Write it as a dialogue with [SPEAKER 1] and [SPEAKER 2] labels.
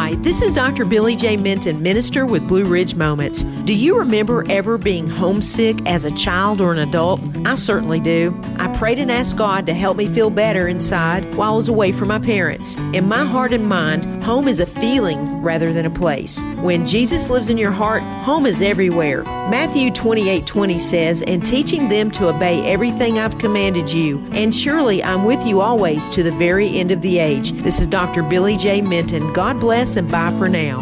[SPEAKER 1] Hi, this is Dr. Billy J. Minton, minister with Blue Ridge Moments. Do you remember ever being homesick as a child or an adult? I certainly do. I prayed and asked God to help me feel better inside while I was away from my parents. In my heart and mind, home is a feeling rather than a place. When Jesus lives in your heart, home is everywhere. Matthew 28 20 says, And teaching them to obey everything I've commanded you, and surely I'm with you always to the very end of the age. This is Dr. Billy J. Minton. God bless and bye for now.